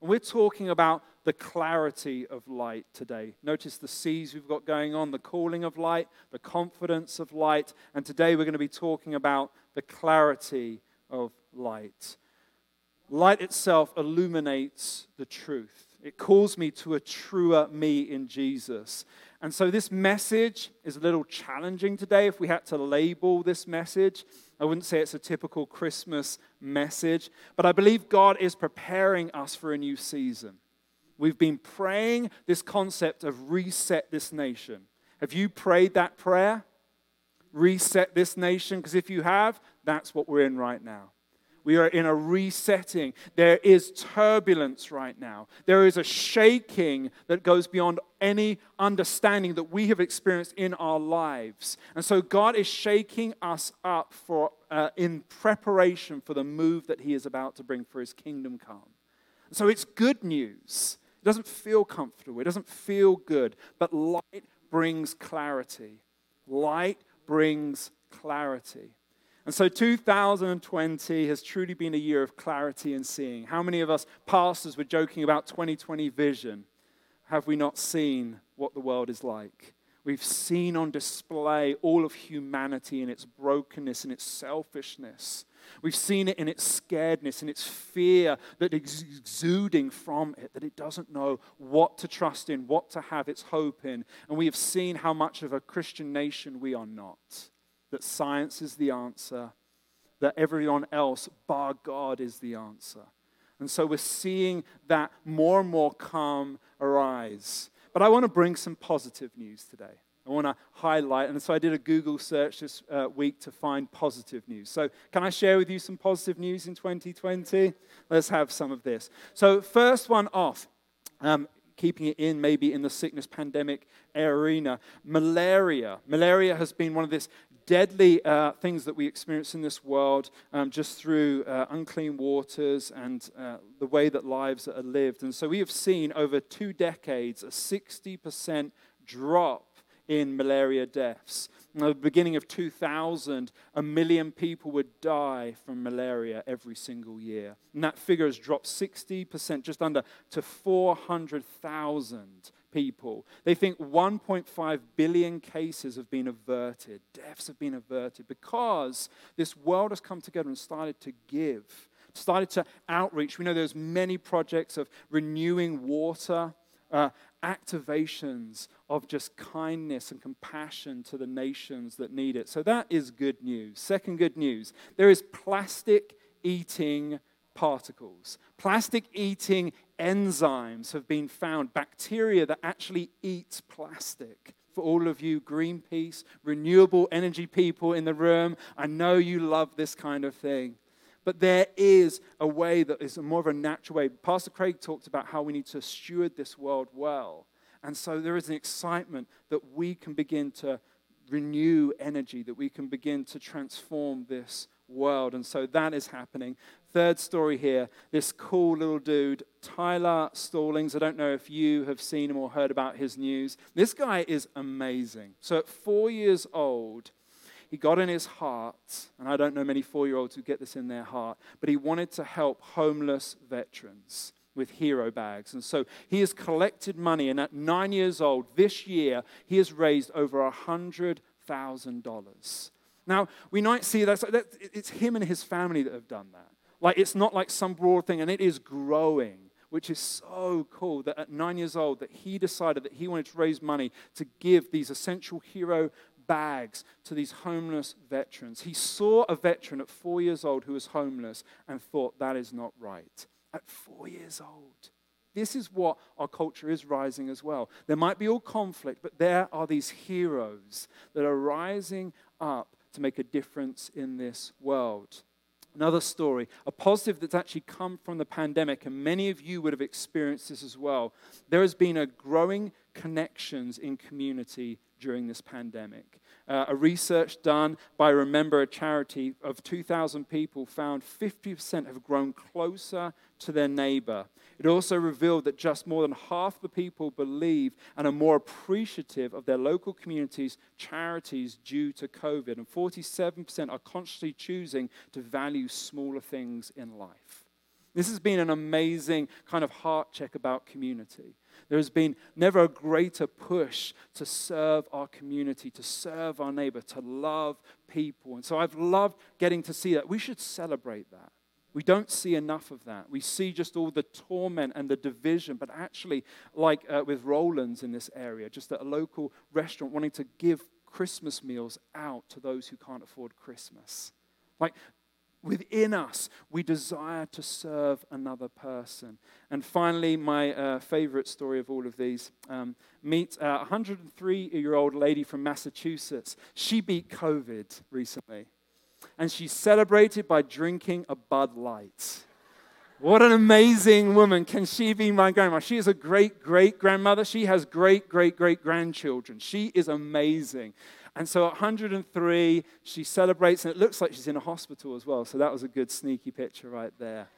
And we're talking about the clarity of light today. Notice the C's we've got going on the calling of light, the confidence of light. And today we're going to be talking about the clarity of light. Light itself illuminates the truth, it calls me to a truer me in Jesus. And so this message is a little challenging today if we had to label this message. I wouldn't say it's a typical Christmas message, but I believe God is preparing us for a new season. We've been praying this concept of reset this nation. Have you prayed that prayer? Reset this nation? Because if you have, that's what we're in right now. We are in a resetting. There is turbulence right now. There is a shaking that goes beyond any understanding that we have experienced in our lives. And so God is shaking us up for, uh, in preparation for the move that He is about to bring for His kingdom come. So it's good news. It doesn't feel comfortable, it doesn't feel good, but light brings clarity. Light brings clarity. And so 2020 has truly been a year of clarity and seeing. How many of us pastors were joking about 2020 vision? Have we not seen what the world is like? We've seen on display all of humanity in its brokenness and its selfishness. We've seen it in its scaredness and its fear that is exuding from it, that it doesn't know what to trust in, what to have its hope in. And we have seen how much of a Christian nation we are not that science is the answer, that everyone else, bar God, is the answer. And so we're seeing that more and more calm arise. But I want to bring some positive news today. I want to highlight, and so I did a Google search this uh, week to find positive news. So, can I share with you some positive news in 2020? Let's have some of this. So, first one off, um, keeping it in maybe in the sickness pandemic arena. Malaria. Malaria has been one of this deadly uh, things that we experience in this world um, just through uh, unclean waters and uh, the way that lives are lived. And so we have seen over two decades a 60% drop in malaria deaths. At the beginning of 2000, a million people would die from malaria every single year. And that figure has dropped 60%, just under, to 400,000 people. They think 1.5 billion cases have been averted, deaths have been averted, because this world has come together and started to give, started to outreach. We know there's many projects of renewing water, uh, activations of just kindness and compassion to the nations that need it. So that is good news. Second good news there is plastic eating particles. Plastic eating enzymes have been found, bacteria that actually eat plastic. For all of you Greenpeace, renewable energy people in the room, I know you love this kind of thing. But there is a way that is more of a natural way. Pastor Craig talked about how we need to steward this world well. And so there is an excitement that we can begin to renew energy, that we can begin to transform this world. And so that is happening. Third story here this cool little dude, Tyler Stallings. I don't know if you have seen him or heard about his news. This guy is amazing. So at four years old, he got in his heart, and I don't know many four year olds who get this in their heart, but he wanted to help homeless veterans with hero bags. And so he has collected money, and at nine years old, this year, he has raised over a $100,000. Now, we might see that it's him and his family that have done that. Like, it's not like some broad thing, and it is growing which is so cool that at nine years old that he decided that he wanted to raise money to give these essential hero bags to these homeless veterans. He saw a veteran at four years old who was homeless and thought that is not right. At four years old. This is what our culture is rising as well. There might be all conflict but there are these heroes that are rising up to make a difference in this world Another story, a positive that's actually come from the pandemic, and many of you would have experienced this as well. There has been a growing connections in community during this pandemic. Uh, a research done by Remember a charity of 2,000 people found 50% have grown closer to their neighbor. It also revealed that just more than half the people believe and are more appreciative of their local communities' charities due to COVID, and 47% are consciously choosing to value smaller things in life. This has been an amazing kind of heart check about community. There has been never a greater push to serve our community, to serve our neighbor, to love people. And so I've loved getting to see that. We should celebrate that. We don't see enough of that. We see just all the torment and the division, but actually, like uh, with Roland's in this area, just at a local restaurant wanting to give Christmas meals out to those who can't afford Christmas. Like within us, we desire to serve another person. And finally, my uh, favorite story of all of these um, meet a 103 year old lady from Massachusetts. She beat COVID recently, and she celebrated by drinking a Bud Light. What an amazing woman. Can she be my grandma? She is a great great grandmother. She has great great great grandchildren. She is amazing. And so at 103, she celebrates, and it looks like she's in a hospital as well. So that was a good sneaky picture right there.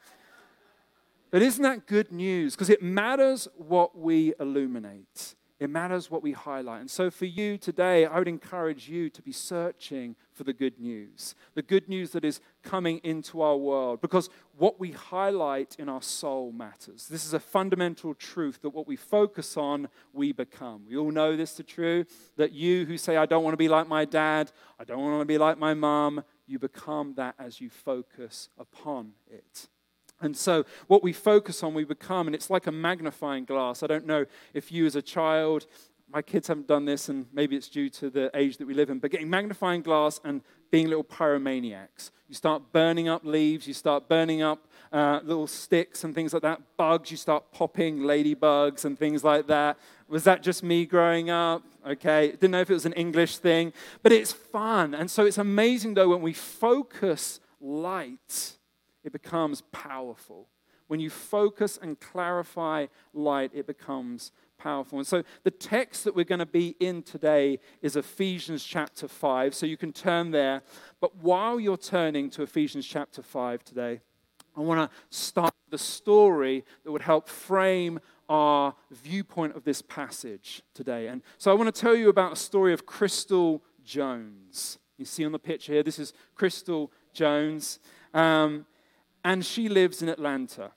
But isn't that good news? Because it matters what we illuminate. It matters what we highlight. And so, for you today, I would encourage you to be searching for the good news, the good news that is coming into our world, because what we highlight in our soul matters. This is a fundamental truth that what we focus on, we become. We all know this to true that you who say, I don't want to be like my dad, I don't want to be like my mom, you become that as you focus upon it. And so, what we focus on, we become, and it's like a magnifying glass. I don't know if you, as a child, my kids haven't done this, and maybe it's due to the age that we live in, but getting magnifying glass and being little pyromaniacs. You start burning up leaves, you start burning up uh, little sticks and things like that. Bugs, you start popping ladybugs and things like that. Was that just me growing up? Okay, didn't know if it was an English thing, but it's fun. And so it's amazing, though, when we focus light it becomes powerful. When you focus and clarify light, it becomes powerful. And so the text that we're going to be in today is Ephesians chapter 5. So you can turn there. But while you're turning to Ephesians chapter 5 today, I want to start the story that would help frame our viewpoint of this passage today. And so I want to tell you about a story of Crystal Jones. You see on the picture here, this is Crystal Jones. Um, and she lives in Atlanta.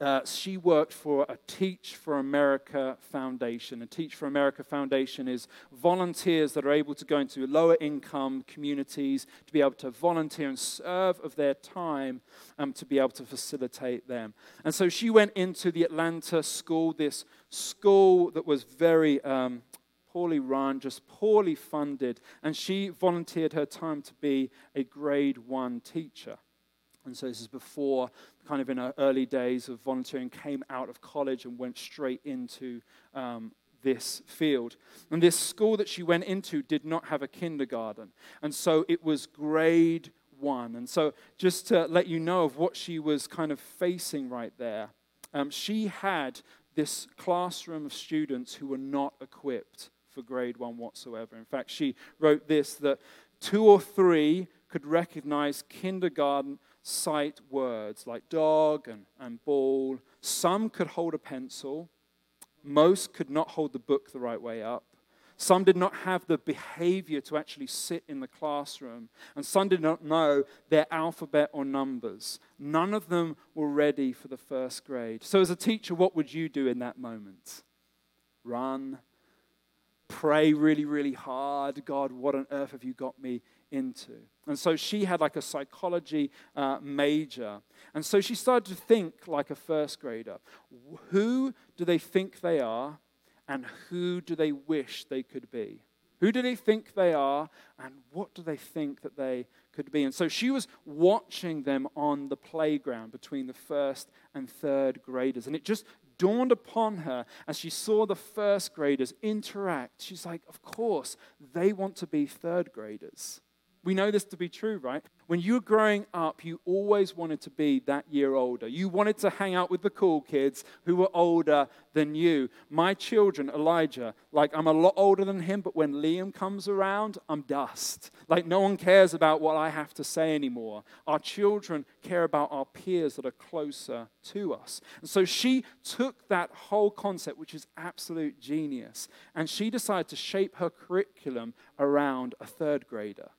Uh, she worked for a Teach for America Foundation. A Teach for America Foundation is volunteers that are able to go into lower income communities to be able to volunteer and serve of their time um, to be able to facilitate them. And so she went into the Atlanta school, this school that was very um, poorly run, just poorly funded, and she volunteered her time to be a grade one teacher. And so this is before, kind of in her early days of volunteering, came out of college and went straight into um, this field. And this school that she went into did not have a kindergarten. And so it was grade one. And so just to let you know of what she was kind of facing right there, um, she had this classroom of students who were not equipped for grade one whatsoever. In fact, she wrote this that two or three could recognize kindergarten sight words like dog and, and ball. Some could hold a pencil. Most could not hold the book the right way up. Some did not have the behavior to actually sit in the classroom. And some did not know their alphabet or numbers. None of them were ready for the first grade. So, as a teacher, what would you do in that moment? Run. Pray really, really hard. God, what on earth have you got me into. And so she had like a psychology uh, major. And so she started to think like a first grader. Who do they think they are, and who do they wish they could be? Who do they think they are, and what do they think that they could be? And so she was watching them on the playground between the first and third graders. And it just dawned upon her as she saw the first graders interact. She's like, Of course, they want to be third graders. We know this to be true, right? When you were growing up, you always wanted to be that year older. You wanted to hang out with the cool kids who were older than you. My children, Elijah, like I'm a lot older than him, but when Liam comes around, I'm dust. Like no one cares about what I have to say anymore. Our children care about our peers that are closer to us. And so she took that whole concept, which is absolute genius, and she decided to shape her curriculum around a third grader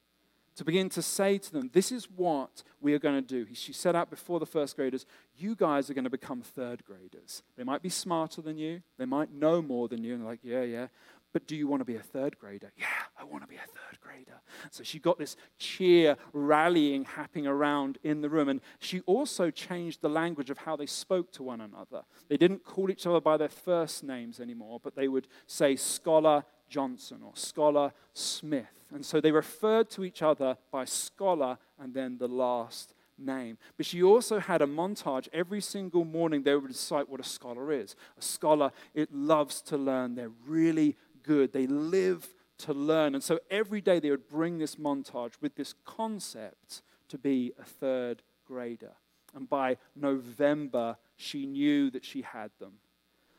to begin to say to them, This is what we are going to do. She set out before the first graders, You guys are going to become third graders. They might be smarter than you, they might know more than you. And they're like, Yeah, yeah. But do you want to be a third grader? Yeah, I want to be a third grader. So she got this cheer, rallying happening around in the room. And she also changed the language of how they spoke to one another. They didn't call each other by their first names anymore, but they would say Scholar Johnson or Scholar Smith. And so they referred to each other by scholar and then the last name. But she also had a montage every single morning they would recite what a scholar is. A scholar, it loves to learn. They're really good. They live to learn. And so every day they would bring this montage with this concept to be a third grader. And by November, she knew that she had them.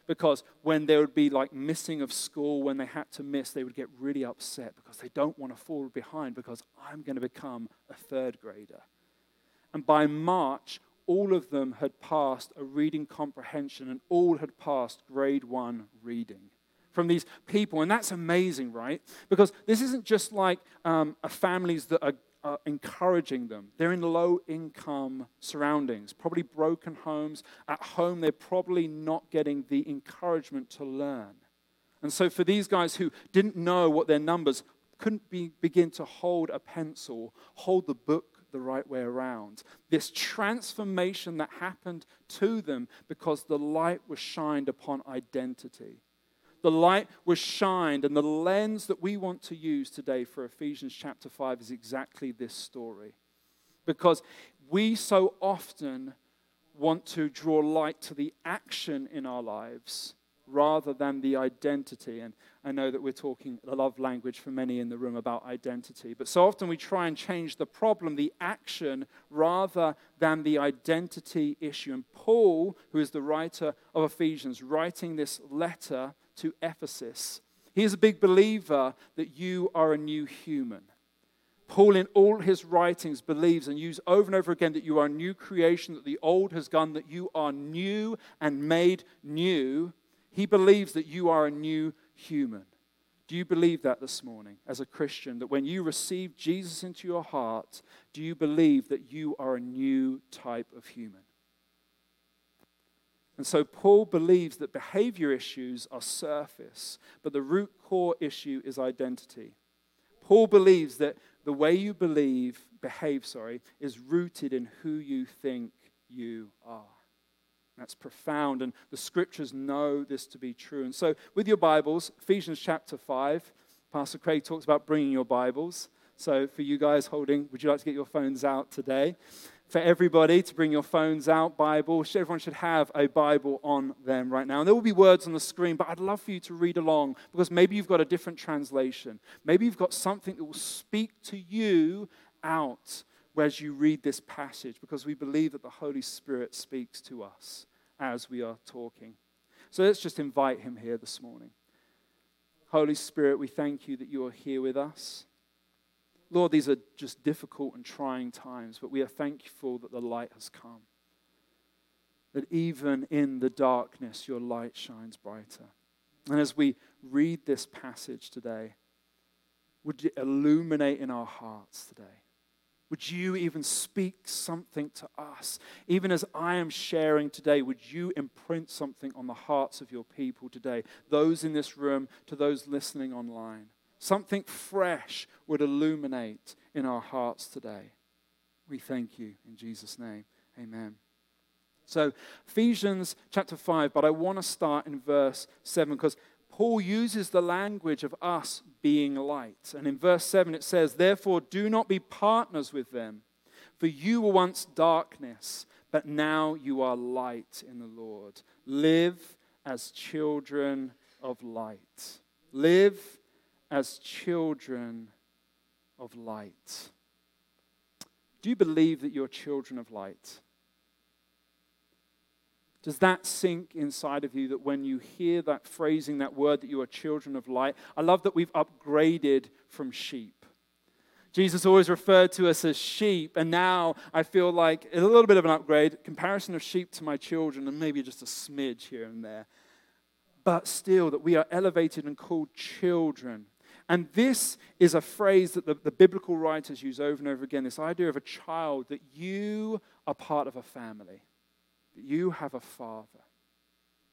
Because when they would be like missing of school, when they had to miss, they would get really upset because they don't want to fall behind because I'm going to become a third grader. And by March, all of them had passed a reading comprehension and all had passed grade one reading from these people. And that's amazing, right? Because this isn't just like um, families that are uh, encouraging them. They're in low income surroundings, probably broken homes. At home, they're probably not getting the encouragement to learn. And so, for these guys who didn't know what their numbers couldn't be, begin to hold a pencil, hold the book the right way around. This transformation that happened to them because the light was shined upon identity the light was shined, and the lens that we want to use today for Ephesians chapter 5 is exactly this story. Because we so often want to draw light to the action in our lives rather than the identity. And I know that we're talking a love language for many in the room about identity, but so often we try and change the problem, the action, rather than the identity issue. And Paul, who is the writer of Ephesians, writing this letter to Ephesus. He is a big believer that you are a new human. Paul, in all his writings, believes and uses over and over again that you are a new creation, that the old has gone, that you are new and made new. He believes that you are a new human. Do you believe that this morning as a Christian? That when you receive Jesus into your heart, do you believe that you are a new type of human? And so Paul believes that behavior issues are surface, but the root core issue is identity. Paul believes that the way you believe, behave, sorry, is rooted in who you think you are. That's profound, and the scriptures know this to be true. And so, with your Bibles, Ephesians chapter 5, Pastor Craig talks about bringing your Bibles. So, for you guys holding, would you like to get your phones out today? For everybody to bring your phones out, Bible. Everyone should have a Bible on them right now. And there will be words on the screen, but I'd love for you to read along because maybe you've got a different translation. Maybe you've got something that will speak to you out as you read this passage because we believe that the Holy Spirit speaks to us as we are talking. So let's just invite him here this morning. Holy Spirit, we thank you that you are here with us. Lord, these are just difficult and trying times, but we are thankful that the light has come. That even in the darkness, your light shines brighter. And as we read this passage today, would you illuminate in our hearts today? Would you even speak something to us? Even as I am sharing today, would you imprint something on the hearts of your people today? Those in this room, to those listening online. Something fresh would illuminate in our hearts today. We thank you in Jesus' name. Amen. So, Ephesians chapter 5, but I want to start in verse 7 because Paul uses the language of us being light. And in verse 7 it says, Therefore, do not be partners with them, for you were once darkness, but now you are light in the Lord. Live as children of light. Live as children of light. Do you believe that you're children of light? Does that sink inside of you that when you hear that phrasing, that word, that you are children of light? I love that we've upgraded from sheep. Jesus always referred to us as sheep, and now I feel like it's a little bit of an upgrade, comparison of sheep to my children, and maybe just a smidge here and there. But still, that we are elevated and called children And this is a phrase that the, the, biblical writers use over and over again this idea of a child that you are part of a family, that you have a father,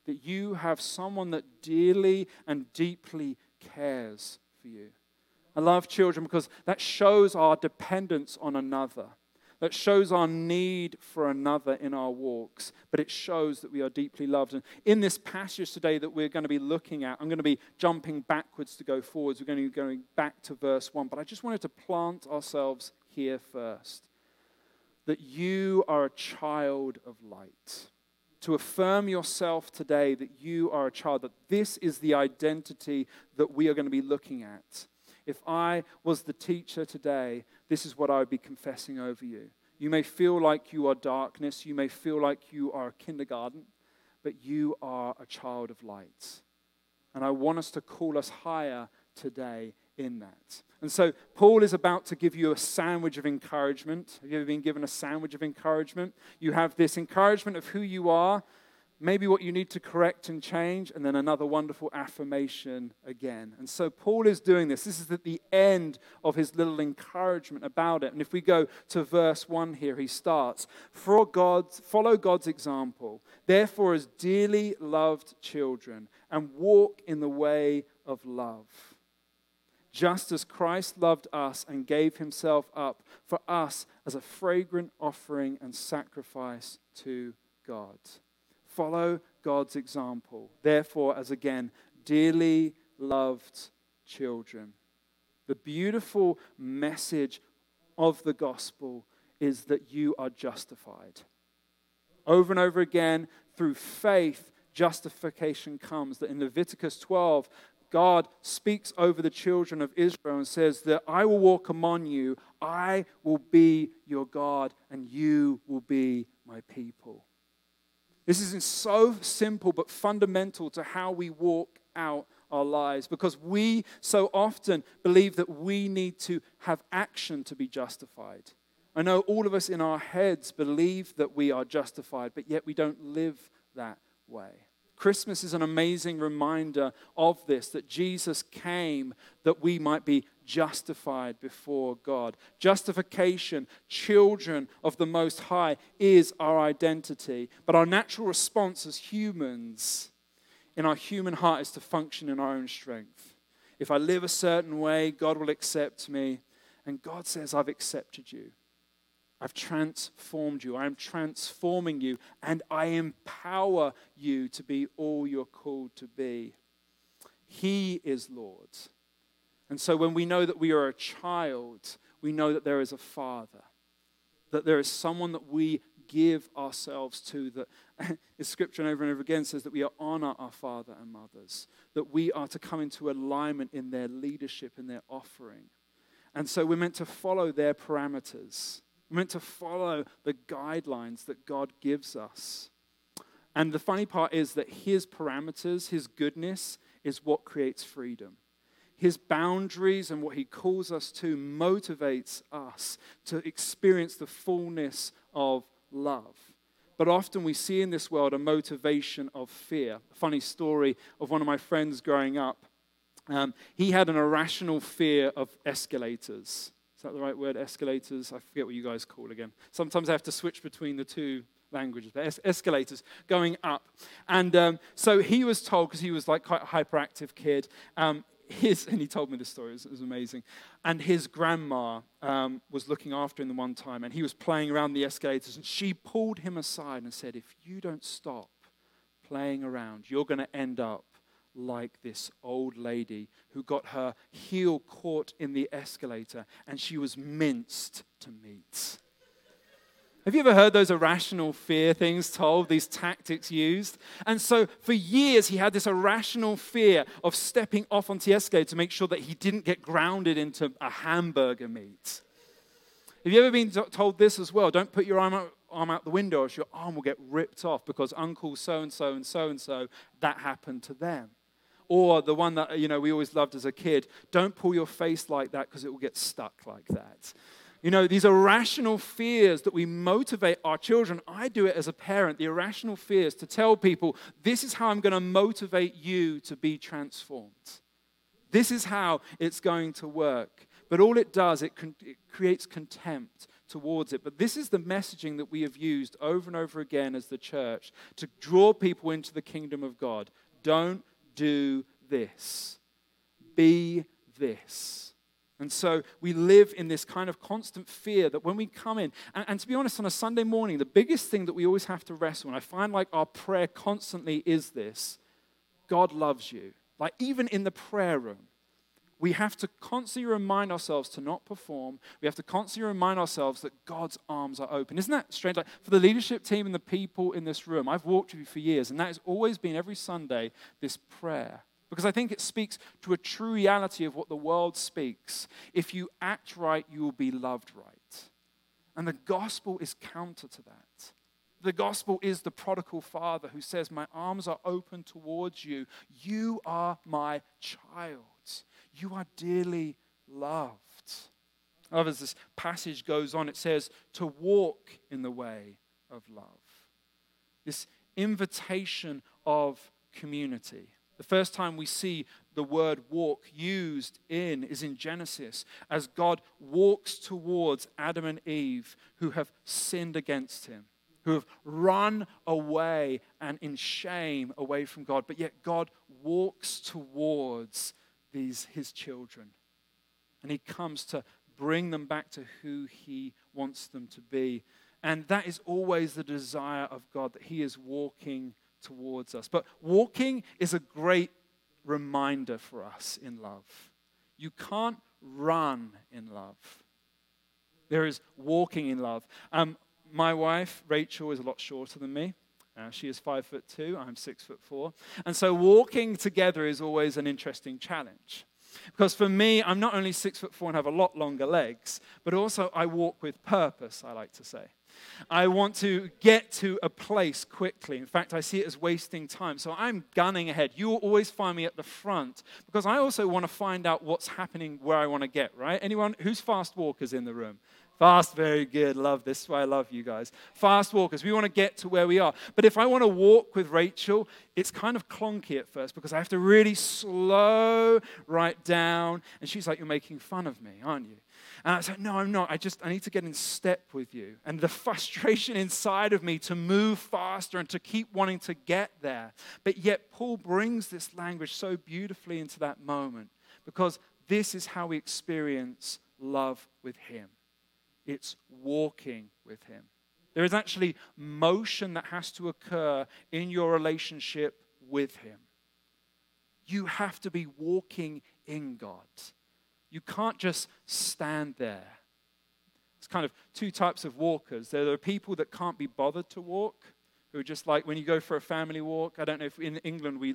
that you have someone that dearly and deeply cares for you. I love children because that shows our dependence on another that shows our need for another in our walks, but it shows that we are deeply loved. And in this passage today that we're going to be looking at, I'm going to be jumping backwards to go forwards. We're going to be going back to verse 1, but I just wanted to plant ourselves here first. That you are a child of light. To affirm yourself today that you are a child, that this is the identity that we are going to be looking at if I was the teacher today, this is what I would be confessing over you. You may feel like you are darkness, you may feel like you are a kindergarten, but you are a child of light. And I want us to call us higher today in that. And so, Paul is about to give you a sandwich of encouragement. Have you ever been given a sandwich of encouragement? You have this encouragement of who you are, maybe what you need to correct and change, and then another wonderful affirmation again. And so Paul is doing this. This is at the end of his little encouragement about it. And if we go to verse 1 here, he starts For God, follow God's example, therefore, as dearly loved children, and walk in the way of love. Just as Christ loved us and gave himself up for us as a fragrant offering and sacrifice to God. Follow God's example. Therefore, as again, dearly loved children. The beautiful message of the gospel is that you are justified. Over and over again, through faith, justification comes. That in Leviticus 12, God speaks over the children of Israel and says that I will walk among you, I will be your God, and you will be my people. This isn't so simple but fundamental to how we walk out our lives because we so often believe that we need to have action to be justified. I know all of us in our heads believe that we are justified, but yet we don't live that way. Christmas is an amazing reminder of this that Jesus came that we might be justified before God. Justification, children of the Most High, is our identity. But our natural response as humans in our human heart is to function in our own strength. If I live a certain way, God will accept me. And God says, I've accepted you. I've transformed you. I am transforming you, and I empower you to be all you're called to be. He is Lord. And so when we know that we are a child, we know that there is a father, that there is someone that we give ourselves to. That is scripture and over and over again says that we honor our father and mothers, that we are to come into alignment in their leadership and their offering. And so we're meant to follow their parameters. We're meant to follow the guidelines that God gives us. And the funny part is that His parameters, His goodness, is what creates freedom. His boundaries and what He calls us to motivates us to experience the fullness of love. But often we see in this world a motivation of fear. A funny story of one of my friends growing up. Um, he had an irrational fear of escalators. Is that the right word? Escalators? I forget what you guys call again. Sometimes I have to switch between the two languages, but es- escalators going up. And um, so he was told, because he was like quite a hyperactive kid, um, his, and he told me this story, it was, it was amazing. And his grandma um, was looking after him the one time, and he was playing around the escalators, and she pulled him aside and said, If you don't stop playing around, you're going to end up like this old lady who got her heel caught in the escalator and she was minced to meat. Have you ever heard those irrational fear things told, these tactics used? And so for years, he had this irrational fear of stepping off on escalator to make sure that he didn't get grounded into a hamburger meat. Have you ever been told this as well? Don't put your arm out, arm out the window or your arm will get ripped off because Uncle so and so and so and so, that happened to them. Or the one that you know we always loved as a kid, don't pull your face like that because it will get stuck like that. You know, these irrational fears that we motivate our children. I do it as a parent, the irrational fears to tell people, this is how I'm going to motivate you to be transformed. This is how it's going to work. But all it does, it, con- it creates contempt towards it. But this is the messaging that we have used over and over again as the church to draw people into the kingdom of God. Don't do this, be this. And so we live in this kind of constant fear that when we come in, and, and, to be honest, on a Sunday morning, the biggest thing that we always have to wrestle, and I find like our prayer constantly is this God loves you. Like even in the prayer room, we have to constantly remind ourselves to not perform. We have to constantly remind ourselves that God's arms are open. Isn't that strange? Like for the leadership team and the people in this room, I've walked with you for years, and that has always been every Sunday this prayer because I think it speaks to a true reality of what the world speaks. If you act right, you will be loved right. And the gospel is counter to that. The gospel is the prodigal father who says, My arms are open towards you. You are my child. You are dearly loved. However, as this passage goes on, it says, To walk in the way of love. This invitation of community. The first time we see the word walk used in is in Genesis as God walks towards Adam and Eve who have sinned against him, who have run away and in shame away from God, but yet God walks towards these his children. And he comes to bring them back to who he wants them to be. And that is always the desire of God that he is walking towards us. But walking is a great reminder for us in love. You can't run in love. There is walking in love. Um, my wife, Rachel, is a lot shorter than me. Uh, she is five foot two, I'm six foot four. And so walking together is always an interesting challenge. Because for me, I'm not only six foot four and have a lot longer legs, but also I walk with purpose, I like to say. I want to get to a place quickly. In fact, I see it as wasting time. So I'm gunning ahead. You will always find me at the front because I also want to find out what's happening where I want to get, right? Anyone who's fast walkers in the room? Fast, very good. Love this. is why I love you guys. Fast walkers. We want to get to where we are. But if I want to walk with Rachel, it's kind of clunky at first because I have to really slow right down. And she's like, You're making fun of me, aren't you? And I said, No, I'm not. I just, I need to get in step with you. And the frustration inside of me to move faster and to keep wanting to get there. But yet, Paul brings this language so beautifully into that moment because this is how we experience love with Him it's walking with Him. There is actually motion that has to occur in your relationship with Him. You have to be walking in God. You can't just stand there. It's kind of two types of walkers. There are people that can't be bothered to walk, who are just like when you go for a family walk. I don't know if in England we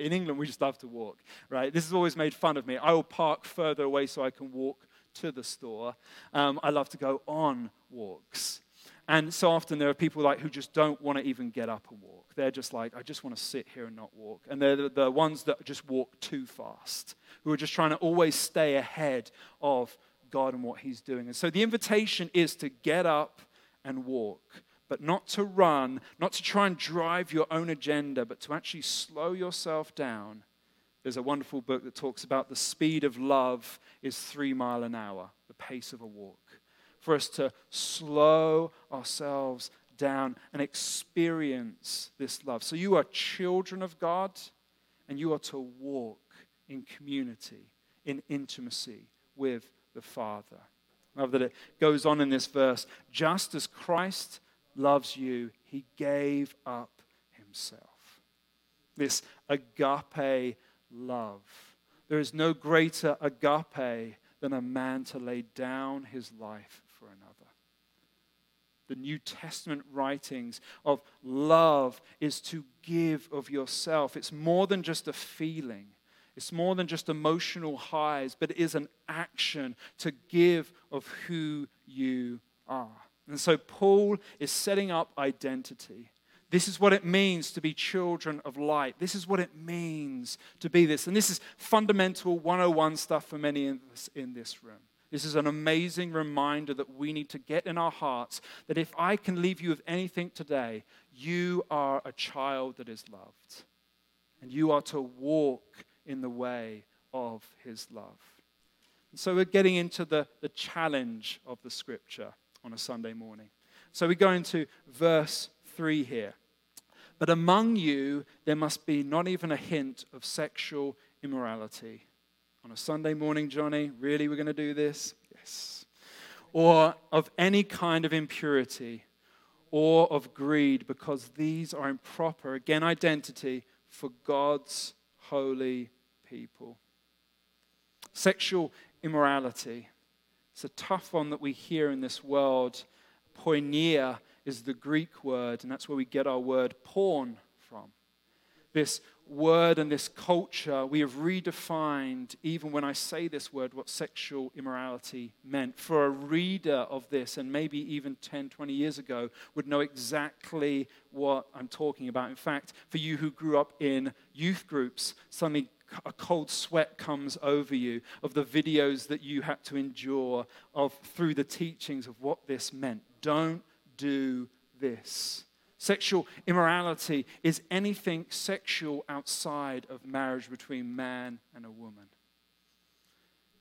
in England we just love to walk, right? This has always made fun of me. I will park further away so I can walk to the store. Um, I love to go on walks. And so often there are people like who just don't want to even get up and walk. They're just like, I just want to sit here and not walk. And they're the, ones that just walk too fast, who are just trying to always stay ahead of God and what He's doing. And so the invitation is to get up and walk, but not to run, not to try and drive your own agenda, but to actually slow yourself down. There's a wonderful book that talks about the speed of love is three mile an hour, the pace of a walk for us to slow ourselves down and experience this love. So you are children of God, and you are to walk in community, in intimacy with the Father. Love that it goes on in this verse. Just as Christ loves you, he gave up himself. This agape love. There is no greater agape than a man to lay down his life. The New Testament writings of love is to give of yourself. It's more than just a feeling. It's more than just emotional highs, but it is an action to give of who you are. And so Paul is setting up identity. This is what it means to be children of light. This is what it means to be this. And this is fundamental 101 stuff for many in this, in this room. This is an amazing reminder that we need to get in our hearts that if I can leave you with anything today, you are a child that is loved. And you are to walk in the way of his love. And so we're getting into the, the challenge of the scripture on a Sunday morning. So we go into verse 3 here. But among you, there must be not even a hint of sexual immorality. On a Sunday morning, Johnny, really, we're going to do this? Yes. Or of any kind of impurity or of greed, because these are improper, again, identity for God's holy people. Sexual immorality. It's a tough one that we hear in this world. Porneia is the Greek word, and that's where we get our word porn from. This word and this culture, we have redefined, even when I say this word, what sexual immorality meant. For a reader of this, and maybe even 10, 20 years ago, would know exactly what I'm talking about. In fact, for you who grew up in youth groups, suddenly a cold sweat comes over you of the videos that you had to endure of through the teachings of what this meant. Don't do this. Sexual immorality is anything sexual outside of marriage between man and a woman.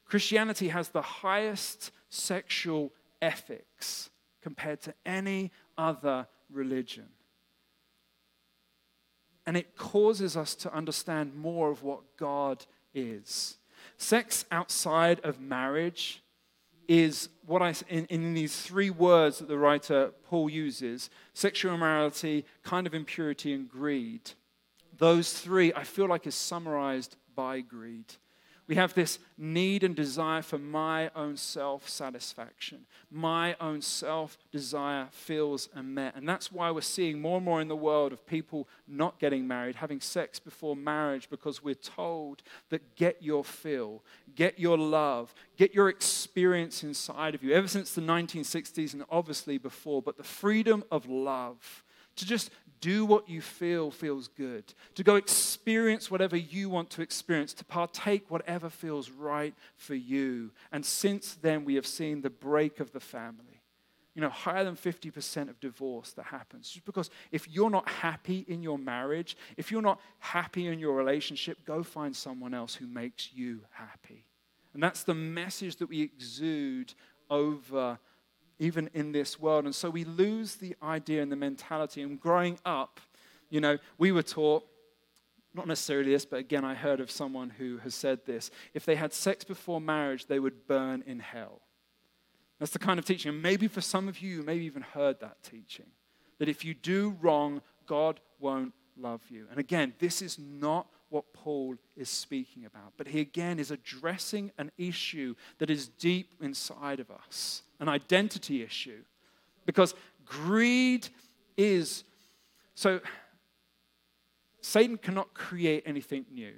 Christianity has the highest sexual ethics compared to any other religion. And it causes us to understand more of what God is. Sex outside of marriage is what I, in, in these three words that the writer Paul uses sexual immorality, kind of impurity, and greed. Those three, I feel like, is summarized by greed. We have this need and desire for my own self satisfaction. My own self desire feels and met. And that's why we're seeing more and more in the world of people not getting married, having sex before marriage, because we're told that get your fill, get your love, get your experience inside of you. Ever since the 1960s and obviously before, but the freedom of love to just do what you feel feels good, to go experience whatever you want to experience, to partake whatever feels right for you. And since then, we have seen the break of the family. You know, higher than 50% of divorce that happens. Just because if you're not happy in your marriage, if you're not happy in your relationship, go find someone else who makes you happy. And that's the message that we exude over even in this world. And so we lose the idea and the mentality. And growing up, you know, we were taught, not necessarily this, but again, I heard of someone who has said this if they had sex before marriage, they would burn in hell. That's the kind of teaching. And maybe for some of you, you maybe even heard that teaching that if you do wrong, God won't love you. And again, this is not what Paul is speaking about. But he again is addressing an issue that is deep inside of us, an identity issue. Because greed is so, Satan cannot create anything new,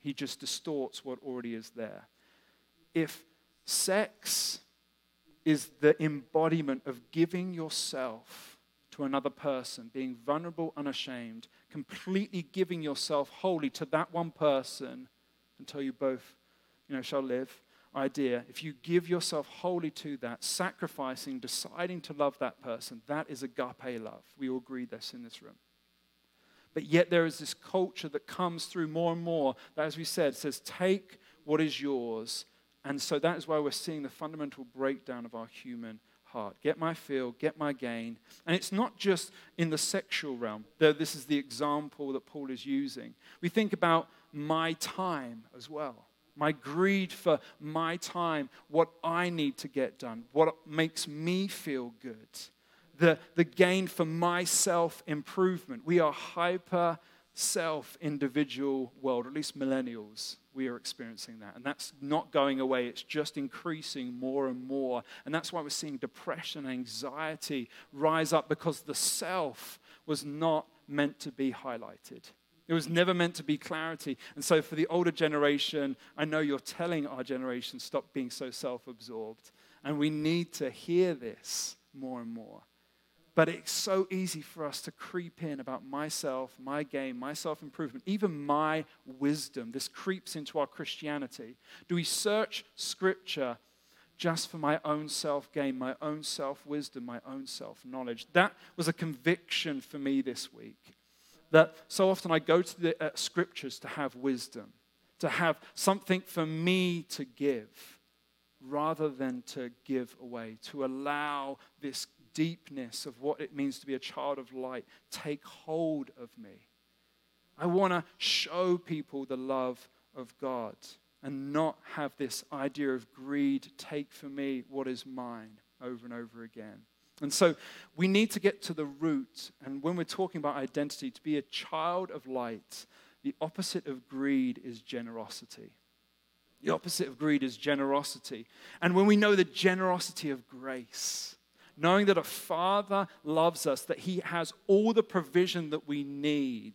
he just distorts what already is there. If sex is the embodiment of giving yourself to another person, being vulnerable, unashamed, completely giving yourself wholly to that one person until you both, you know, shall live idea, if you give yourself wholly to that, sacrificing, deciding to love that person, that is agape love. We all agree this in this room. But yet there is this culture that comes through more and more that, as we said, says, take what is yours. And so that is why we're seeing the fundamental breakdown of our human heart. Get my fill, get my gain. And it's not just in the sexual realm, though this is the example that Paul is using. We think about my time as well. My greed for my time, what I need to get done, what makes me feel good, the, the gain for my self improvement. We are hyper self individual world, at least millennials, we are experiencing that. And that's not going away, it's just increasing more and more. And that's why we're seeing depression anxiety rise up because the self was not meant to be highlighted. It was never meant to be clarity. And so, for the older generation, I know you're telling our generation, stop being so self absorbed. And we need to hear this more and more. But it's so easy for us to creep in about myself, my game, my self improvement, even my wisdom. This creeps into our Christianity. Do we search Scripture just for my own self gain, my own self wisdom, my own self knowledge? That was a conviction for me this week. That so often I go to the uh, Scriptures to have wisdom to have something for me to give rather than to give away, to allow this deepness of what it means to be a child of light take hold of me. I want to show people the love of God and not have this idea of greed take for me what is mine over and over again. And so we need to get to the root. And when we're talking about identity, to be a child of light, the opposite of greed is generosity. The opposite of greed is generosity. And when we know the generosity of grace, knowing that a father loves us, that he has all the provision that we need,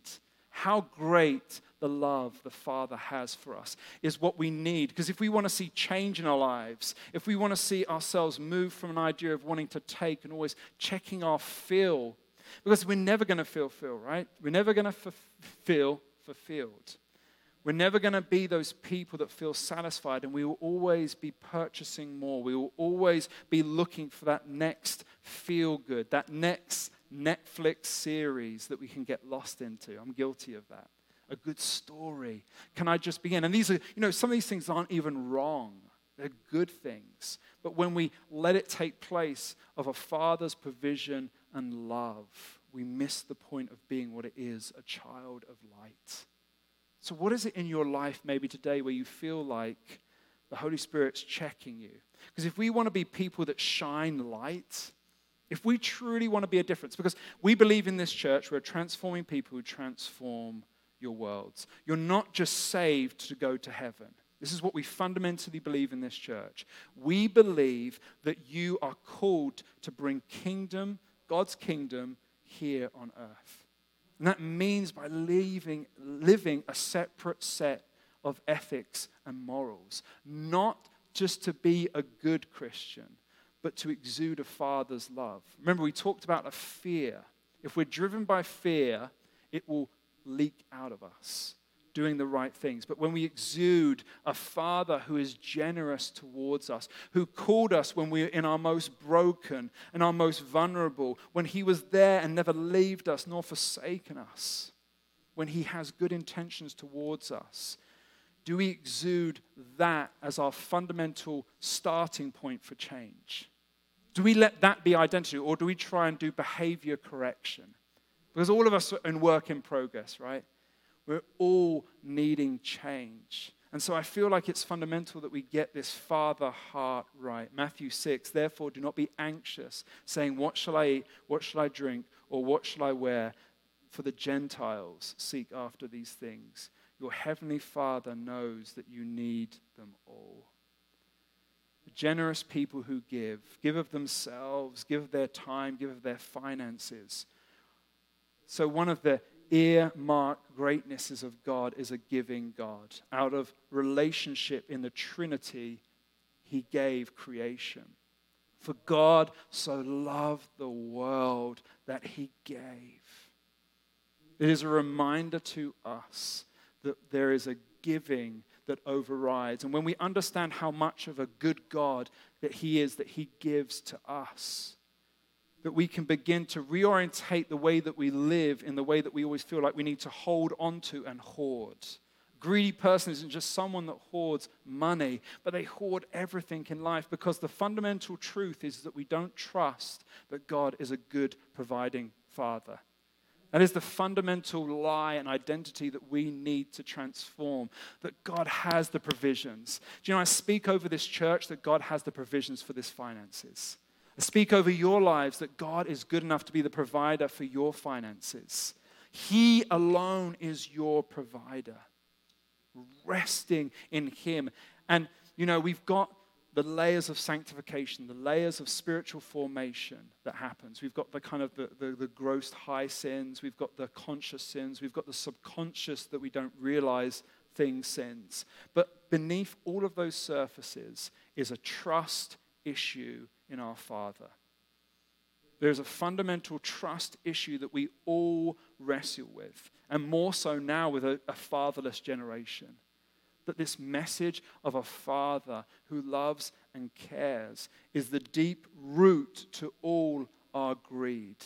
how great the love the Father has for us is what we need. Because if we want to see change in our lives, if we want to see ourselves move from an idea of wanting to take and always checking our feel, because we're never going to feel feel, right? We're never going to feel fulfilled. We're never going to be those people that feel satisfied, and we will always be purchasing more. We will always be looking for that next feel good, that next Netflix series that we can get lost into. I'm guilty of that. A good story. Can I just begin? And these are, you know, some of these things aren't even wrong. They're good things. But when we let it take place of a father's provision and love, we miss the point of being what it is a child of light. So, what is it in your life maybe today where you feel like the Holy Spirit's checking you? Because if we want to be people that shine light, if we truly want to be a difference, because we believe in this church, we're transforming people who transform your worlds. You're not just saved to go to heaven. This is what we fundamentally believe in this church. We believe that you are called to bring kingdom, God's kingdom, here on earth. And that means by leaving, living a separate set of ethics and morals, not just to be a good Christian, but to exude a father's love. Remember, we talked about a fear. If we're driven by fear, it will leak out of us doing the right things. But when we exude a Father who is generous towards us, who called us when we were in our most broken and our most vulnerable, when He was there and never left us nor forsaken us, when He has good intentions towards us, do we exude that as our fundamental starting point for change? Do we let that be identity, or do we try and do behavior correction? Because all of us are in work in progress, right? We're all needing change. And so I feel like it's fundamental that we get this father heart right. Matthew 6, therefore do not be anxious, saying, What shall I eat? What shall I drink? Or what shall I wear? For the Gentiles seek after these things. Your heavenly Father knows that you need them all. The generous people who give, give of themselves, give of their time, give of their finances. So, one of the earmark greatnesses of God is a giving God. Out of relationship in the Trinity, He gave creation. For God so loved the world that He gave. It is a reminder to us that there is a giving that overrides. And when we understand how much of a good God that He is, that He gives to us, that we can begin to reorientate the way that we live in the way that we always feel like we need to hold onto and hoard. Greedy person isn't just someone that hoards money, but they hoard everything in life because the fundamental truth is that we don't trust that God is a good providing father. That is the fundamental lie and identity that we need to transform. That God has the provisions. Do you know, I speak over this church that God has the provisions for this finances. Speak over your lives that God is good enough to be the provider for your finances. He alone is your provider. Resting in Him. And, you know, we've got the layers of sanctification, the layers of spiritual formation that happens. We've got the kind of the, the, the, gross high sins, we've got the conscious sins, we've got the subconscious that we don't realize things sins. But beneath all of those surfaces is a trust issue in our Father. There's a fundamental trust issue that we all wrestle with, and more so now with a, a fatherless generation. That this message of a father who loves and cares is the deep root to all our greed,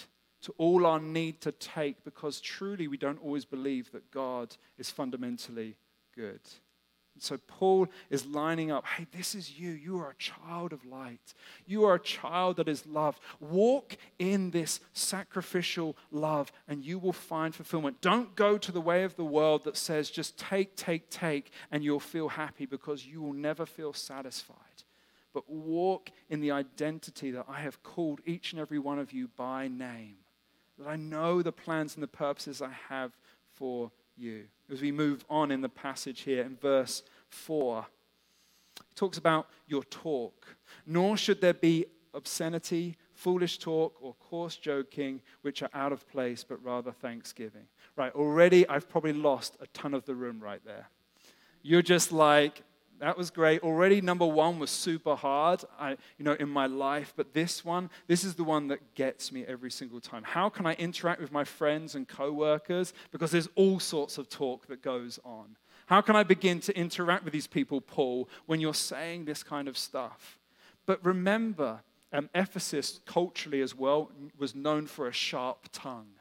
to all our need to take, because truly we don't always believe that God is fundamentally good. So Paul is lining up hey, this is you. You are a child of light. You are a child that is loved. Walk in this sacrificial love and you will find fulfillment. Don't go to the way of the world that says just take, take, take, and you'll feel happy because you will never feel satisfied. But walk in the identity that I have called each and every one of you by name. That I know the plans and the purposes I have for you. As we move on in the passage here in verse 4, he talks about your talk. Nor should there be obscenity, foolish talk, or coarse joking, which are out of place, but rather thanksgiving. Right, already I've probably lost a ton of the room right there. You're just like, that was great. Already, number one was super hard, I, you know, in my life. But this one, this is the one that gets me every single time. How can I interact with my friends and coworkers? Because there's all sorts of talk that goes on. How can I begin to interact with these people, Paul, when you're saying this kind of stuff? But remember, um, Ephesus culturally as well was known for a sharp tongue.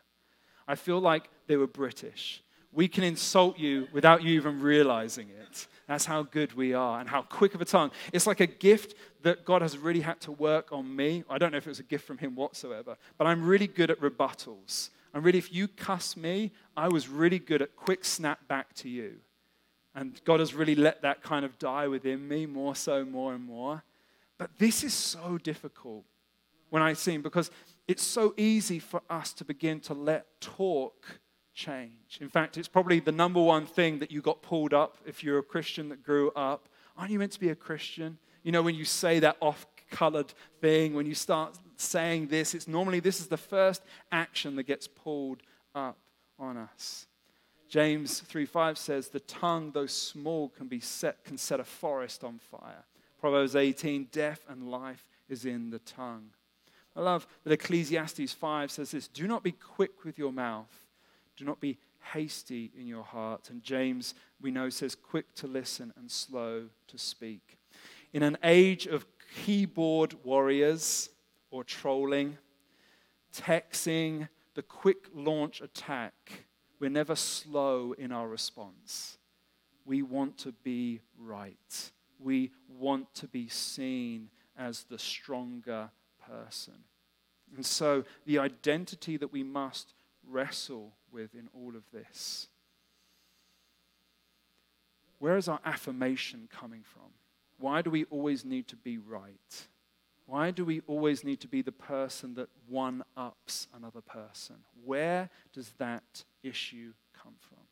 I feel like they were British. We can insult you without you even realizing it. That's how good we are and how quick of a tongue. It's like a gift that God has really had to work on me. I don't know if it was a gift from Him whatsoever, but I'm really good at rebuttals. And really, if you cuss me, I was really good at quick snap back to you. And God has really let that kind of die within me more so, more and more. But this is so difficult when I see Him because it's so easy for us to begin to let talk change. In fact, it's probably the number one thing that you got pulled up if you're a Christian that grew up. Aren't you meant to be a Christian? You know, when you say that off colored thing, when you start saying this, it's normally this is the first action that gets pulled up on us. James 3:5 says, "The tongue, though small, can be set can set a forest on fire." Proverbs 18, "Death and life is in the tongue." I love that Ecclesiastes 5 says this, "Do not be quick with your mouth." Do not be hasty in your heart. And James, we know, says, quick to listen and slow to speak. In an age of keyboard warriors or trolling, texting, the quick launch attack, we're never slow in our response. We want to be right. We want to be seen as the stronger person. And so, the identity that we must wrestle with in all of this? Where is our affirmation coming from? Why do we always need to be right? Why do we always need to be the person that one ups another person? Where does that issue come from?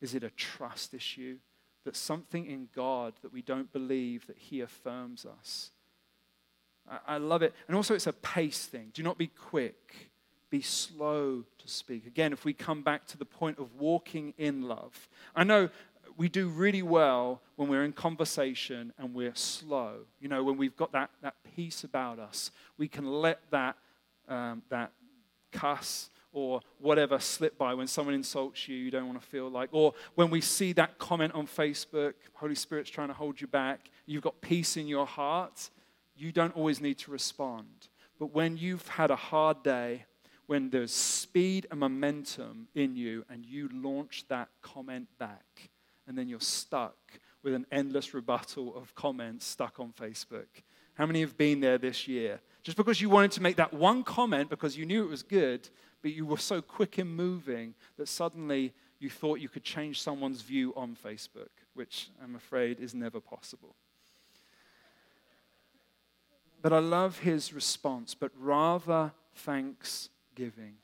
Is it a trust issue? That something in God that we don't believe that He affirms us? I, I love it. And also, it's a pace thing. Do not be quick be slow to speak. Again, if we come back to the point of walking in love, I know we do really well when we're in conversation and we're slow. You know, when we've got that, that peace about us, we can let that, um, that cuss or whatever slip by when someone insults you, you don't want to feel like, or when we see that comment on Facebook, Holy Spirit's trying to hold you back, you've got peace in your heart, you don't always need to respond. But when you've had a hard day, when there's speed and momentum in you and you launch that comment back, and then you're stuck with an endless rebuttal of comments stuck on Facebook. How many have been there this year? Just because you wanted to make that one comment because you knew it was good, but you were so quick in moving that suddenly you thought you could change someone's view on Facebook, which I'm afraid is never possible. But I love his response, but rather thanks giving.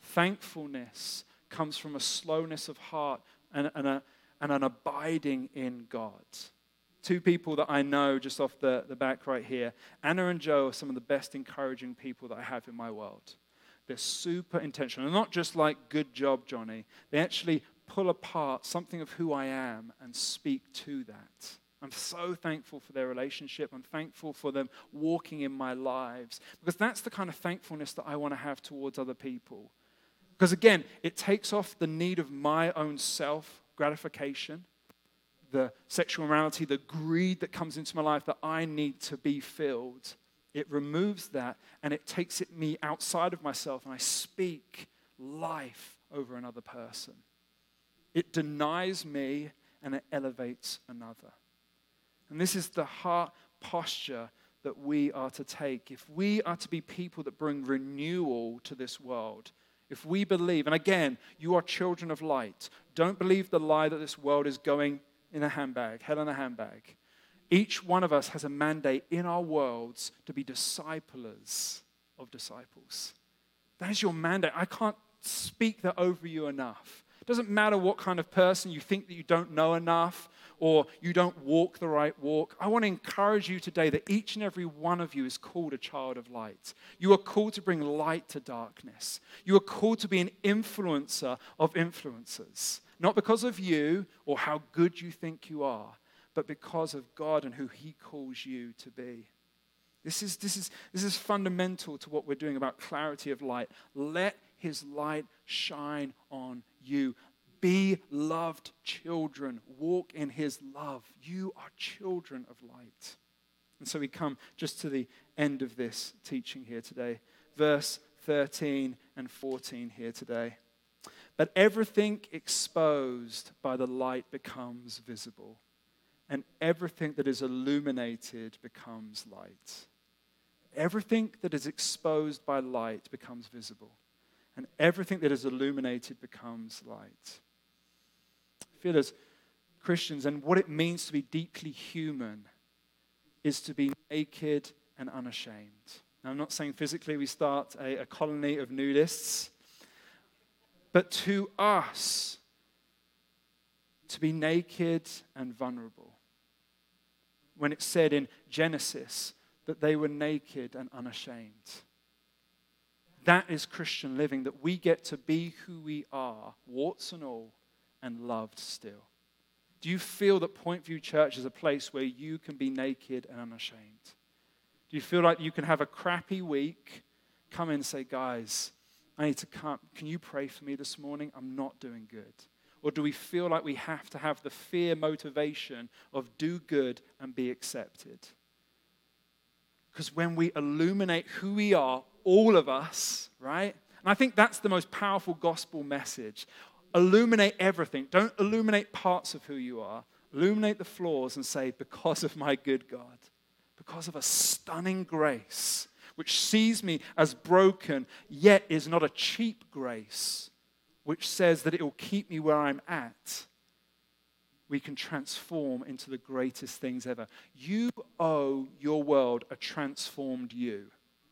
Thankfulness comes from a slowness of heart and, and, a, and an abiding in God. Two people that I know just off the, the back right here Anna and Joe are some of the best encouraging people that I have in my world. They're super intentional. They're not just like, good job, Johnny. They actually pull apart something of who I am and speak to that. I'm so thankful for their relationship. I'm thankful for them walking in my lives because that's the kind of thankfulness that I want to have towards other people. Because again, it takes off the need of my own self gratification, the sexual morality, the greed that comes into my life that I need to be filled. It removes that and it takes it me outside of myself and I speak life over another person. It denies me and it elevates another. And this is the heart posture that we are to take. If we are to be people that bring renewal to this world, if we believe, and again, you are children of light, don't believe the lie that this world is going in a handbag, hell in a handbag. Each one of us has a mandate in our worlds to be disciplers of disciples. That is your mandate. I can't speak that over you enough. It doesn't matter what kind of person you think that you don't know enough or you don't walk the right walk. I want to encourage you today that each and every one of you is called a child of light. You are called to bring light to darkness. You are called to be an influencer of influencers, not because of you or how good you think you are, but because of God and who He calls you to be. This is, this, is, this is fundamental to what we're doing about clarity of light. Let his light shine on you. Be loved children. Walk in his love. You are children of light. And so we come just to the end of this teaching here today. Verse 13 and 14 here today. But everything exposed by the light becomes visible, and everything that is illuminated becomes light. Everything that is exposed by light becomes visible, and everything that is illuminated becomes light. Feel as Christians, and what it means to be deeply human is to be naked and unashamed. Now, I'm not saying physically we start a, a colony of nudists, but to us, to be naked and vulnerable. When it's said in Genesis, that they were naked and unashamed. That is Christian living, that we get to be who we are, warts and all, and loved still. Do you feel that Point View Church is a place where you can be naked and unashamed? Do you feel like you can have a crappy week, come in and say, guys, I need to come. Can you pray for me this morning? I'm not doing good. Or do we feel like we have to have the fear motivation of do good and be accepted? Because when we illuminate who we are, all of us, right? And I think that's the most powerful gospel message. Illuminate everything. Don't illuminate parts of who you are. Illuminate the flaws and say, because of my good God, because of a stunning grace which sees me as broken, yet is not a cheap grace, which says that it will keep me where I'm at we can transform into the greatest things ever. You owe your world a transformed you.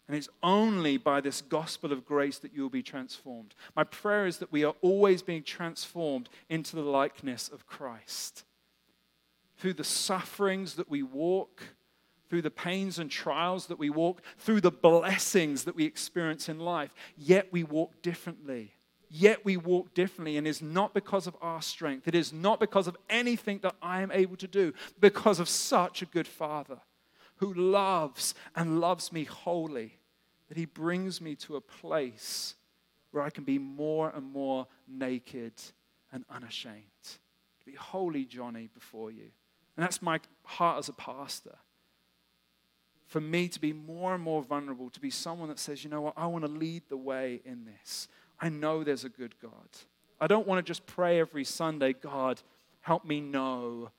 And it's only by this gospel of grace that you'll be transformed. My prayer is that we are always being transformed into the likeness of Christ. Through the sufferings that we walk, through the pains and trials that we walk, through the blessings that we experience in life, yet we walk differently yet we walk differently. And it's not because of our strength, it is not because of anything that I am able to do, because of such a good Father who loves and loves me wholly, that He brings me to a place where I can be more and more naked and unashamed. To be holy, Johnny, before you. And that's my heart as a pastor. For me to be more and more vulnerable, to be someone that says, you know what, I want to lead the way in this. I know there's a good God. I don't want to just pray every Sunday, God, help me know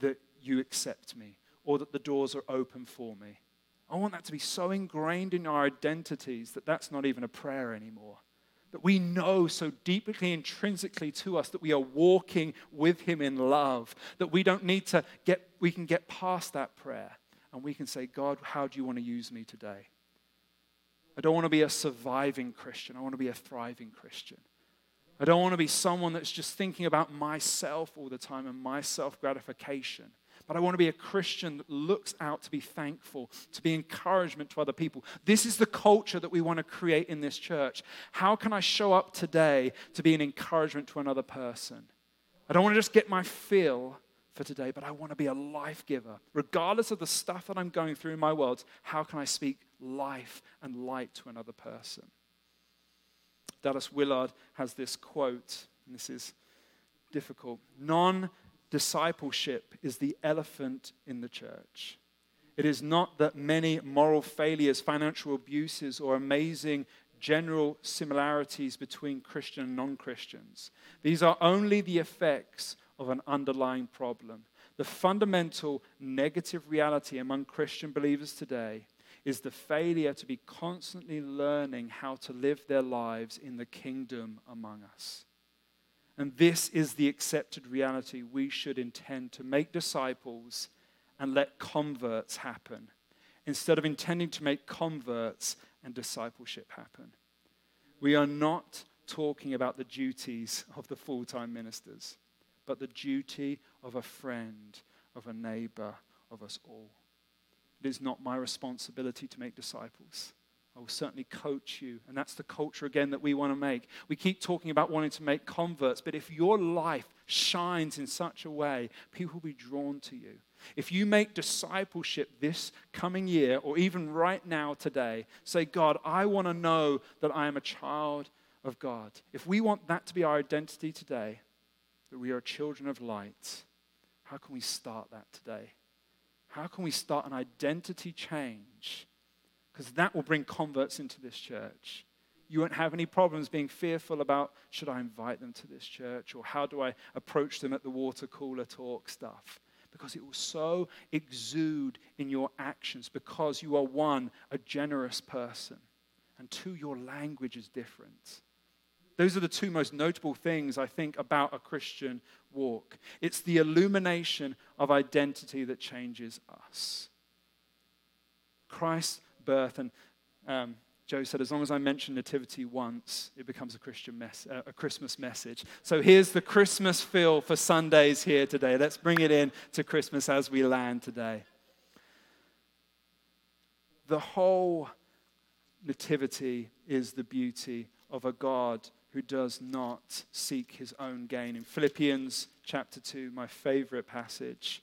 that you accept me or that the doors are open for me. I want that to be so ingrained in our identities that that's not even a prayer anymore. That we know so deeply, intrinsically to us that we are walking with Him in love, that we don't need to get, we can get past that prayer and we can say, God, how do you want to use me today? I don't want to be a surviving Christian. I want to be a thriving Christian. I don't want to be someone that's just thinking about myself all the time and my self gratification. But I want to be a Christian that looks out to be thankful, to be encouragement to other people. This is the culture that we want to create in this church. How can I show up today to be an encouragement to another person? I don't want to just get my fill for today, but I want to be a life giver. Regardless of the stuff that I'm going through in my world, how can I speak life and light to another person. Dallas Willard has this quote, and this is difficult. Non discipleship is the elephant in the church. It is not that many moral failures, financial abuses, or amazing general similarities between Christian and non Christians. These are only the effects of an underlying problem. The fundamental negative reality among Christian believers today is the failure to be constantly learning how to live their lives in the kingdom among us. And this is the accepted reality we should intend to make disciples and let converts happen, instead of intending to make converts and discipleship happen. We are not talking about the duties of the full time ministers, but the duty of a friend, of a neighbor, of us all. It is not my responsibility to make disciples. I will certainly coach you. And that's the culture, again, that we want to make. We keep talking about wanting to make converts, but if your life shines in such a way, people will be drawn to you. If you make discipleship this coming year, or even right now today, say, God, I want to know that I am a child of God. If we want that to be our identity today, that we are children of light, how can we start that today? How can we start an identity change? Because that will bring converts into this church. You won't have any problems being fearful about should I invite them to this church or how do I approach them at the water cooler talk stuff because it will so exude in your actions because you are one, a generous person, and two, your language is different. Those are the two most notable things I think about a Christian walk. It's the illumination of identity that changes us. Christ's birth, and um, Joe said, as long as I mention nativity once, it becomes a Christian mess, uh, a Christmas message. So here's the Christmas feel for Sundays here today. Let's bring it in to Christmas as we land today. The whole nativity is the beauty of a God who does not seek his own gain. In Philippians chapter 2, my favorite passage,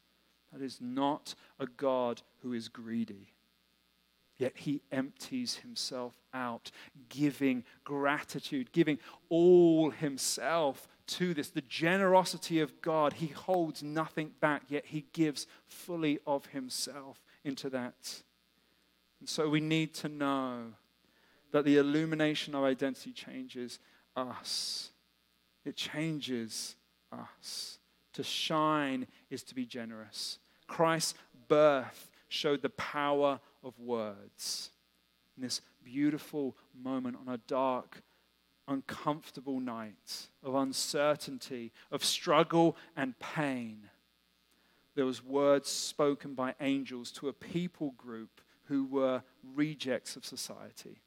That is not a God who is greedy. Yet he empties himself out, giving gratitude, giving all himself to this. The generosity of God, he holds nothing back, yet he gives fully of himself into that. And so we need to know that the illumination of identity changes us. It changes us. To shine is to be generous. Christ's birth showed the power of words. In this beautiful moment on a dark, uncomfortable night of uncertainty, of struggle and pain, there was words spoken by angels to a people group who were rejects of society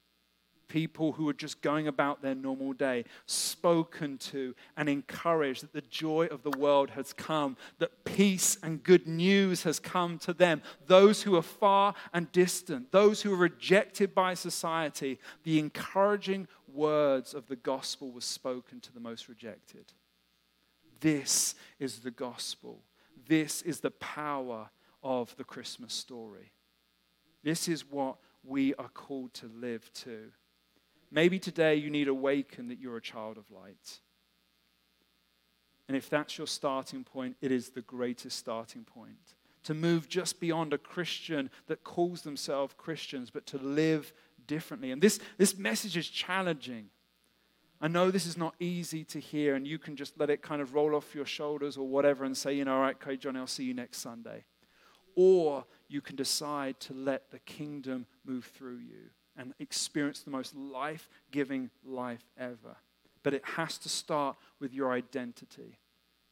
people who were just going about their normal day, spoken to and encouraged that the joy of the world has come, that peace and good news has come to them. Those who are far and distant, those who are rejected by society, the encouraging words of the gospel was spoken to the most rejected. This is the gospel. This is the power of the Christmas story. This is what we are called to live to. Maybe today you need to awaken that you're a child of light. And if that's your starting point, it is the greatest starting point. To move just beyond a Christian that calls themselves Christians, but to live differently. And this, this message is challenging. I know this is not easy to hear, and you can just let it kind of roll off your shoulders or whatever and say, you know, all right, okay, Johnny, I'll see you next Sunday. Or you can decide to let the kingdom move through you and experience the most life giving life ever. But it has to start with your identity.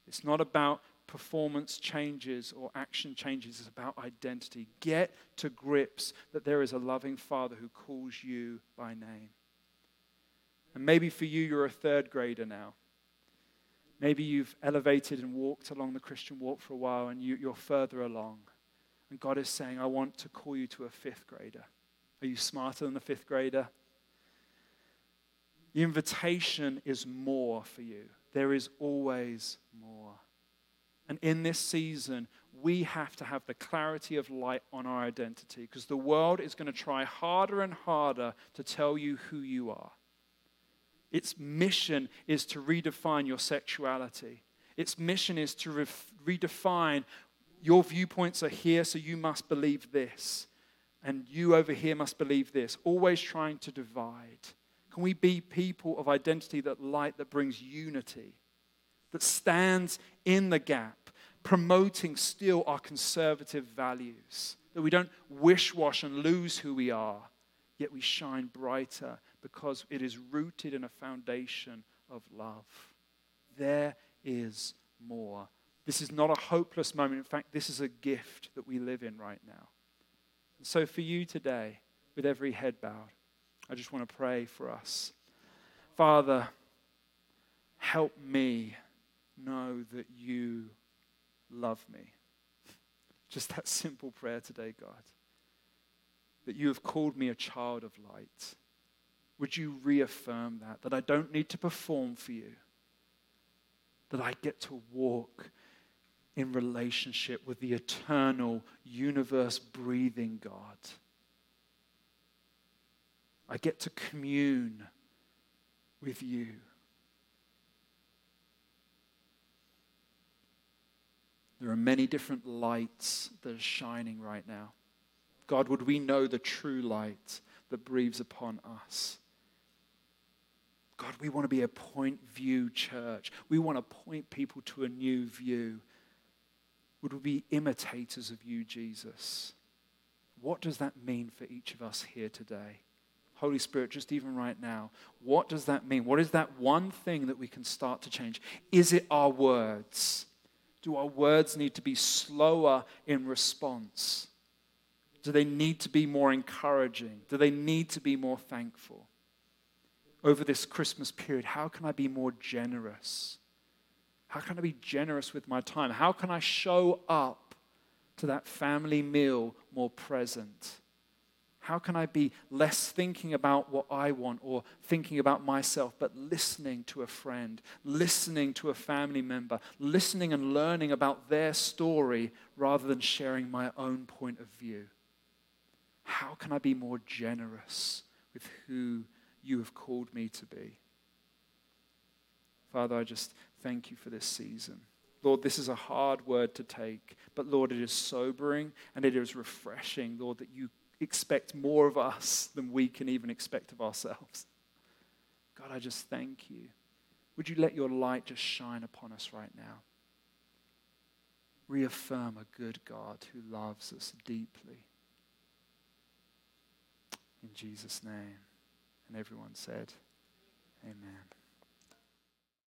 It's not about performance changes or action changes, it's about identity. Get to grips that there is a loving Father who calls you by name. And maybe for you, you're a third grader now. Maybe you've elevated and walked along the Christian walk for a while and you, are further along. And God is saying, I want to call you to a fifth grader. Are you smarter than a fifth grader? The invitation is more for you. There is always more. And in this season, we have to have the clarity of light on our identity because the world is going to try harder and harder to tell you who you are. Its mission is to redefine your sexuality. Its mission is to re- redefine your viewpoints are here, so you must believe this. And you over here must believe this. Always trying to divide. Can we be people of identity that light, that brings unity, that stands in the gap, promoting still our conservative values? That we don't wish wash and lose who we are, yet we shine brighter because it is rooted in a foundation of love. There is more. This is not a hopeless moment. In fact, this is a gift that we live in right now. So, for you today, with every head bowed, I just want to pray for us. Father, help me know that you love me. Just that simple prayer today, God. That you have called me a child of light. Would you reaffirm that? That I don't need to perform for you. That I get to walk in relationship with the eternal, universe breathing God. I get to commune with you. There are many different lights that are shining right now. God, would we know the true light that breathes upon us? God, we want to be a point view church. We want to point people to a new view. Would we be imitators of you, Jesus? What does that mean for each of us here today? Holy Spirit, just even right now, what does that mean? What is that one thing that we can start to change? Is it our words? Do our words need to be slower in response? Do they need to be more encouraging? Do they need to be more thankful? Over this Christmas period, how can I be more generous? How can I be generous with my time? How can I show up to that family meal more present? How can I be less thinking about what I want or thinking about myself, but listening to a friend, listening to a family member, listening and learning about their story rather than sharing my own point of view? How can I be more generous with who you have called me to be? Father, I just thank you for this season. Lord, this is a hard word to take, but Lord, it is sobering and it is refreshing, Lord, that you expect more of us than we can even expect of ourselves. God, I just thank you. Would you let your light just shine upon us right now? Reaffirm a good God who loves us deeply. In Jesus' name. And everyone said, Amen.